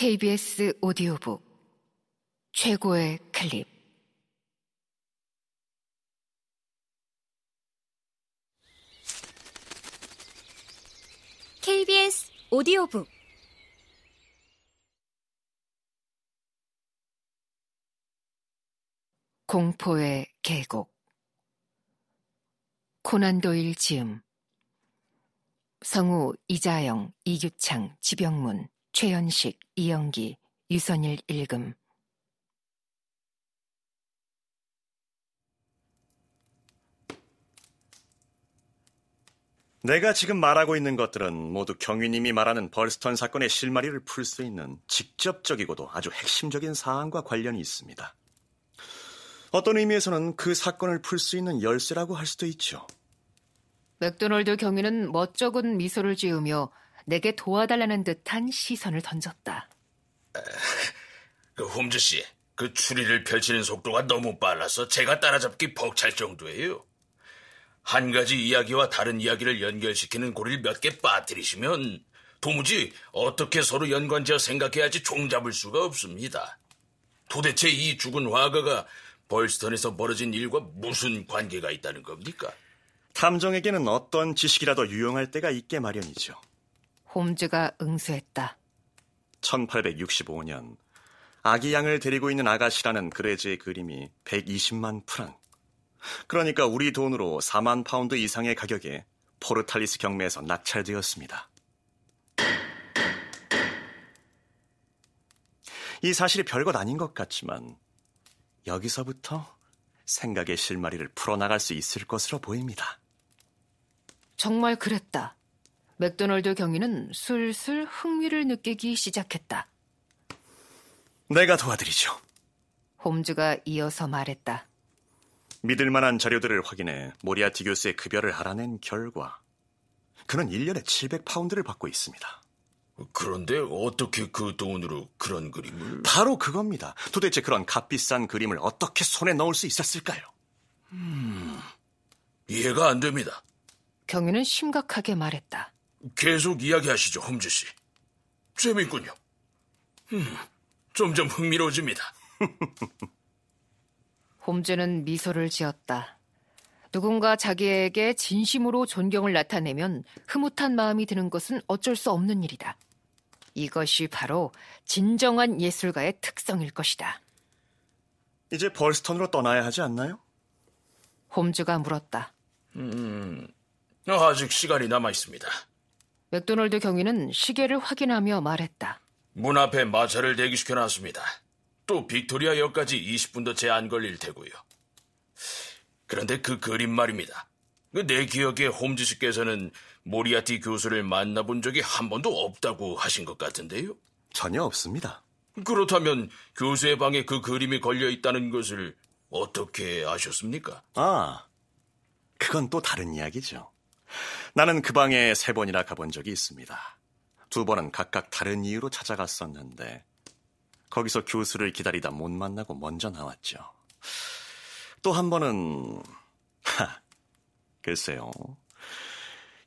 KBS 오디오북 최고의 클립. KBS 오디오북. 공포의 계곡. 코난 도일 지음. 성우 이자영, 이규창, 지병문, 최연식, 이영기, 유선일 읽음 내가 지금 말하고 있는 것들은 모두 경위님이 말하는 벌스턴 사건의 실마리를 풀 수 있는 직접적이고도 아주 핵심적인 사안과 관련이 있습니다. 어떤 의미에서는 그 사건을 풀 수 있는 열쇠라고 할 수도 있죠. 맥도널드 경위는 멋쩍은 미소를 지으며 내게 도와달라는 듯한 시선을 던졌다. 그 홈즈 씨, 그 추리를 펼치는 속도가 너무 빨라서 제가 따라잡기 벅찰 정도예요. 한 가지 이야기와 다른 이야기를 연결시키는 고리를 몇 개 빠뜨리시면 도무지 어떻게 서로 연관지어 생각해야 할지 종잡을 수가 없습니다. 도대체 이 죽은 화가가 벌스턴에서 벌어진 일과 무슨 관계가 있다는 겁니까? 탐정에게는 어떤 지식이라도 유용할 때가 있게 마련이죠. 홈즈가 응수했다. 1865년 아기 양을 데리고 있는 아가씨라는 그레즈의 그림이 120만 프랑. 그러니까 우리 돈으로 4만 파운드 이상의 가격에 포르탈리스 경매에서 낙찰되었습니다. 이 사실이 별것 아닌 것 같지만 여기서부터 생각의 실마리를 풀어나갈 수 있을 것으로 보입니다. 정말 그랬다. 맥도널드 경위는 슬슬 흥미를 느끼기 시작했다. 내가 도와드리죠. 홈즈가 이어서 말했다. 믿을 만한 자료들을 확인해 모리아티 교수의 급여를 알아낸 결과 그는 1년에 700파운드를 받고 있습니다. 그런데 어떻게 그 돈으로 그런 그림을... 바로 그겁니다. 도대체 그런 값비싼 그림을 어떻게 손에 넣을 수 있었을까요? 음, 이해가 안 됩니다. 경위는 심각하게 말했다. 계속 이야기하시죠, 홈즈 씨. 재밌군요. 음, 점점 흥미로워집니다. 홈즈는 미소를 지었다. 누군가 자기에게 진심으로 존경을 나타내면 흐뭇한 마음이 드는 것은 어쩔 수 없는 일이다. 이것이 바로 진정한 예술가의 특성일 것이다. 이제 벌스턴으로 떠나야 하지 않나요? 홈즈가 물었다. 음, 아직 시간이 남아 있습니다. 맥도널드 경위는 시계를 확인하며 말했다. 문 앞에 마차를 대기시켜 놨습니다. 또 빅토리아 역까지 20분도 채 안 걸릴 테고요. 그런데 그 그림 말입니다. 그 내 기억에 홈즈 씨께서는 모리아티 교수를 만나본 적이 한 번도 없다고 하신 것 같은데요? 전혀 없습니다. 그렇다면 교수의 방에 그 그림이 걸려 있다는 것을 어떻게 아셨습니까? 아, 그건 또 다른 이야기죠. 나는 그 방에 세 번이나 가본 적이 있습니다. 두 번은 각각 다른 이유로 찾아갔었는데 거기서 교수를 기다리다 못 만나고 먼저 나왔죠. 또 한 번은 하, 글쎄요.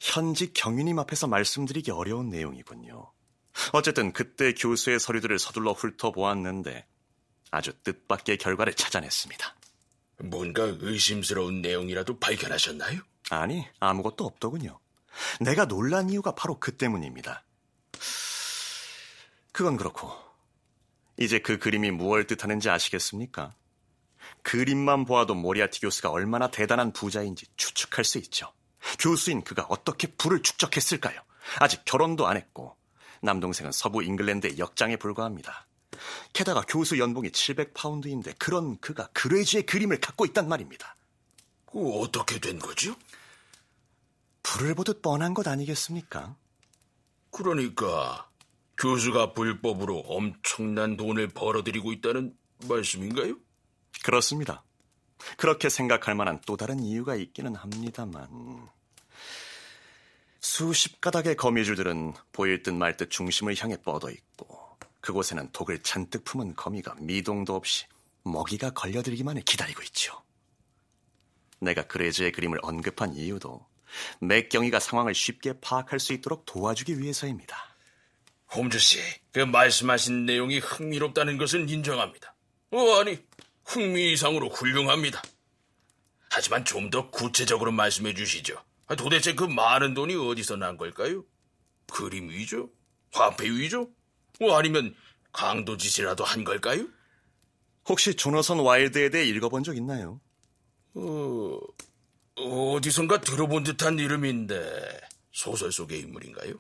현직 경위님 앞에서 말씀드리기 어려운 내용이군요. 어쨌든 그때 교수의 서류들을 서둘러 훑어보았는데 아주 뜻밖의 결과를 찾아냈습니다. 뭔가 의심스러운 내용이라도 발견하셨나요? 아니, 아무것도 없더군요. 내가 놀란 이유가 바로 그 때문입니다. 그건 그렇고, 이제 그 그림이 무엇을 뜻하는지 아시겠습니까? 그림만 보아도 모리아티 교수가 얼마나 대단한 부자인지 추측할 수 있죠. 교수인 그가 어떻게 부를 축적했을까요? 아직 결혼도 안 했고 남동생은 서부 잉글랜드의 역장에 불과합니다. 게다가 교수 연봉이 700파운드인데 그런 그가 그레지의 그림을 갖고 있단 말입니다. 그 어떻게 된 거죠? 불을 보듯 뻔한 것 아니겠습니까? 그러니까 교수가 불법으로 엄청난 돈을 벌어들이고 있다는 말씀인가요? 그렇습니다. 그렇게 생각할 만한 또 다른 이유가 있기는 합니다만 수십 가닥의 거미줄들은 보일 듯 말 듯 중심을 향해 뻗어 있고 그곳에는 독을 잔뜩 품은 거미가 미동도 없이 먹이가 걸려들기만을 기다리고 있죠. 내가 그레즈의 그림을 언급한 이유도 맥경이가 상황을 쉽게 파악할 수 있도록 도와주기 위해서입니다. 홈즈 씨, 그 말씀하신 내용이 흥미롭다는 것은 인정합니다. 어, 아니, 흥미 이상으로 훌륭합니다. 하지만 좀 더 구체적으로 말씀해 주시죠. 아, 도대체 그 많은 돈이 어디서 난 걸까요? 그림 위죠? 화폐 위죠? 뭐 아니면 강도 짓이라도 한 걸까요? 혹시 조너선 와일드에 대해 읽어본 적 있나요? 어, 어디선가 들어본 듯한 이름인데 소설 속의 인물인가요?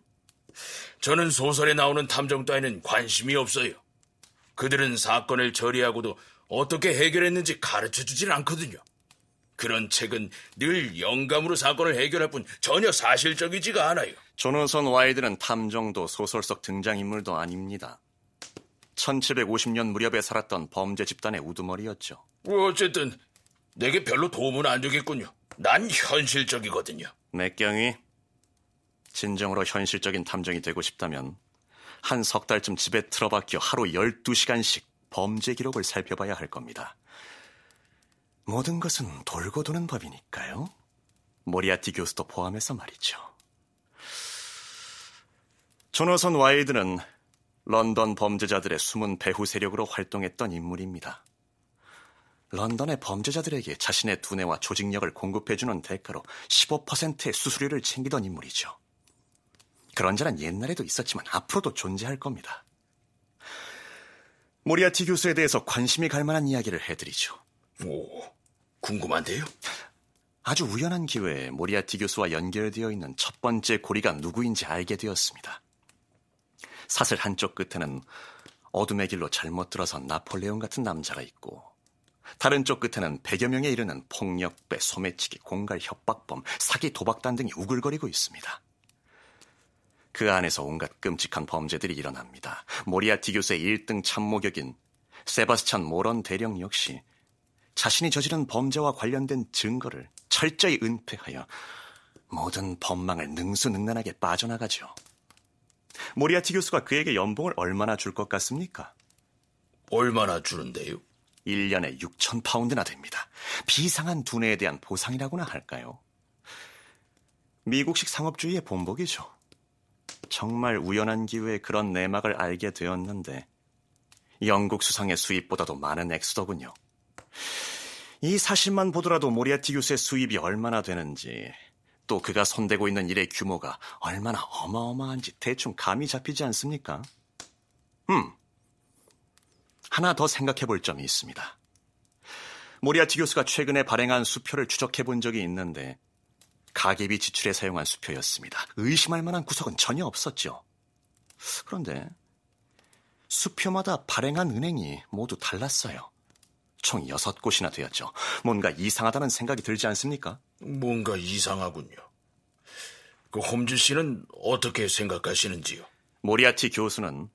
저는 소설에 나오는 탐정 따위는 관심이 없어요. 그들은 사건을 처리하고도 어떻게 해결했는지 가르쳐 주질 않거든요. 그런 책은 늘 영감으로 사건을 해결할 뿐 전혀 사실적이지가 않아요. 조너선 와일드는 탐정도 소설 속 등장인물도 아닙니다. 1750년 무렵에 살았던 범죄 집단의 우두머리였죠. 어쨌든 내게 별로 도움은 안 되겠군요. 난 현실적이거든요. 맥경이 진정으로 현실적인 탐정이 되고 싶다면 한 석 달쯤 집에 틀어박혀 하루 12시간씩 범죄 기록을 살펴봐야 할 겁니다. 모든 것은 돌고 도는 법이니까요. 모리아티 교수도 포함해서 말이죠. 조너선 와일드는 런던 범죄자들의 숨은 배후 세력으로 활동했던 인물입니다. 런던의 범죄자들에게 자신의 두뇌와 조직력을 공급해주는 대가로 15%의 수수료를 챙기던 인물이죠. 그런 자는 옛날에도 있었지만 앞으로도 존재할 겁니다. 모리아티 교수에 대해서 관심이 갈 만한 이야기를 해드리죠. 오, 궁금한데요? 아주 우연한 기회에 모리아티 교수와 연결되어 있는 첫 번째 고리가 누구인지 알게 되었습니다. 사슬 한쪽 끝에는 어둠의 길로 잘못 들어선 나폴레옹 같은 남자가 있고 다른 쪽 끝에는 100여 명에 이르는 폭력배, 소매치기, 공갈, 협박범, 사기, 도박단 등이 우글거리고 있습니다. 그 안에서 온갖 끔찍한 범죄들이 일어납니다. 모리아티 교수의 1등 참모격인 세바스찬 모런 대령 역시 자신이 저지른 범죄와 관련된 증거를 철저히 은폐하여 모든 법망을 능수능란하게 빠져나가죠. 모리아티 교수가 그에게 연봉을 얼마나 줄 것 같습니까? 얼마나 주는데요? 1년에 6천 파운드나 됩니다. 비상한 두뇌에 대한 보상이라고나 할까요? 미국식 상업주의의 본보기죠. 정말 우연한 기회에 그런 내막을 알게 되었는데 영국 수상의 수입보다도 많은 액수더군요. 이 사실만 보더라도 모리아티 교수의 수입이 얼마나 되는지 또 그가 손대고 있는 일의 규모가 얼마나 어마어마한지 대충 감이 잡히지 않습니까? 음, 하나 더 생각해 볼 점이 있습니다. 모리아티 교수가 최근에 발행한 수표를 추적해 본 적이 있는데 가계비 지출에 사용한 수표였습니다. 의심할 만한 구석은 전혀 없었죠. 그런데 수표마다 발행한 은행이 모두 달랐어요. 총 여섯 곳이나 되었죠. 뭔가 이상하다는 생각이 들지 않습니까? 뭔가 이상하군요. 그 홈즈 씨는 어떻게 생각하시는지요? 모리아티 교수는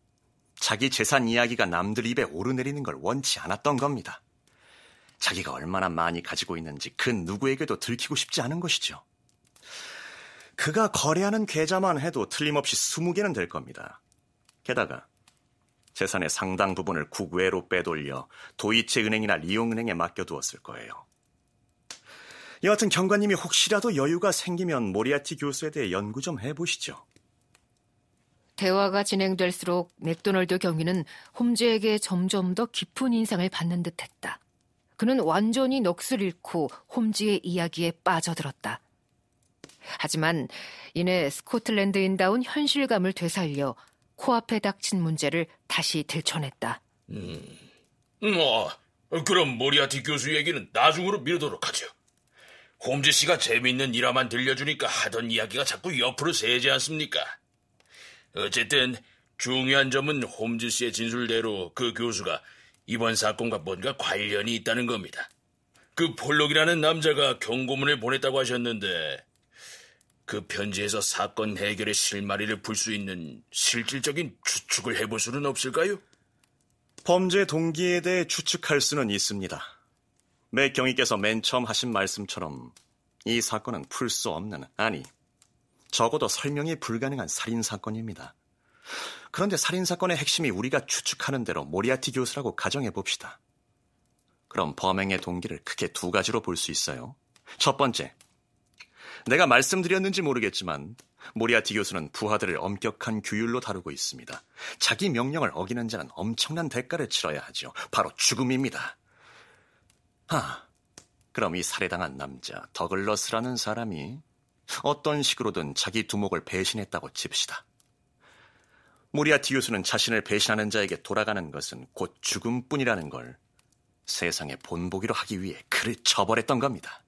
자기 재산 이야기가 남들 입에 오르내리는 걸 원치 않았던 겁니다. 자기가 얼마나 많이 가지고 있는지 그 누구에게도 들키고 싶지 않은 것이죠. 그가 거래하는 계좌만 해도 틀림없이 20개는 될 겁니다. 게다가 재산의 상당 부분을 국외로 빼돌려 도이체 은행이나 리용은행에 맡겨두었을 거예요. 여하튼 경관님이 혹시라도 여유가 생기면 모리아티 교수에 대해 연구 좀 해보시죠. 대화가 진행될수록 맥도널드 경위는 홈즈에게 점점 더 깊은 인상을 받는 듯했다. 그는 완전히 넋을 잃고 홈즈의 이야기에 빠져들었다. 하지만 이내 스코틀랜드인다운 현실감을 되살려 코앞에 닥친 문제를 다시 들춰냈다. 음, 뭐, 그럼 모리아티 교수 얘기는 나중으로 미루도록 하죠. 홈즈 씨가 재미있는 일화만 들려주니까 하던 이야기가 자꾸 옆으로 새지 않습니까? 어쨌든 중요한 점은 홈즈 씨의 진술대로 그 교수가 이번 사건과 뭔가 관련이 있다는 겁니다. 그 폴록이라는 남자가 경고문을 보냈다고 하셨는데 그 편지에서 사건 해결의 실마리를 풀 수 있는 실질적인 추측을 해볼 수는 없을까요? 범죄 동기에 대해 추측할 수는 있습니다. 맥 경위께서 맨 처음 하신 말씀처럼 이 사건은 풀 수 없는, 아니, 적어도 설명이 불가능한 살인 사건입니다. 그런데 살인 사건의 핵심이 우리가 추측하는 대로 모리아티 교수라고 가정해 봅시다. 그럼 범행의 동기를 크게 두 가지로 볼 수 있어요. 첫 번째, 내가 말씀드렸는지 모르겠지만 모리아티 교수는 부하들을 엄격한 규율로 다루고 있습니다. 자기 명령을 어기는 자는 엄청난 대가를 치러야 하죠. 바로 죽음입니다. 아, 그럼 이 살해당한 남자 더글러스라는 사람이 어떤 식으로든 자기 두목을 배신했다고 칩시다. 모리아티 교수는 자신을 배신하는 자에게 돌아가는 것은 곧 죽음뿐이라는 걸 세상에 본보기로 하기 위해 그를 처벌했던 겁니다.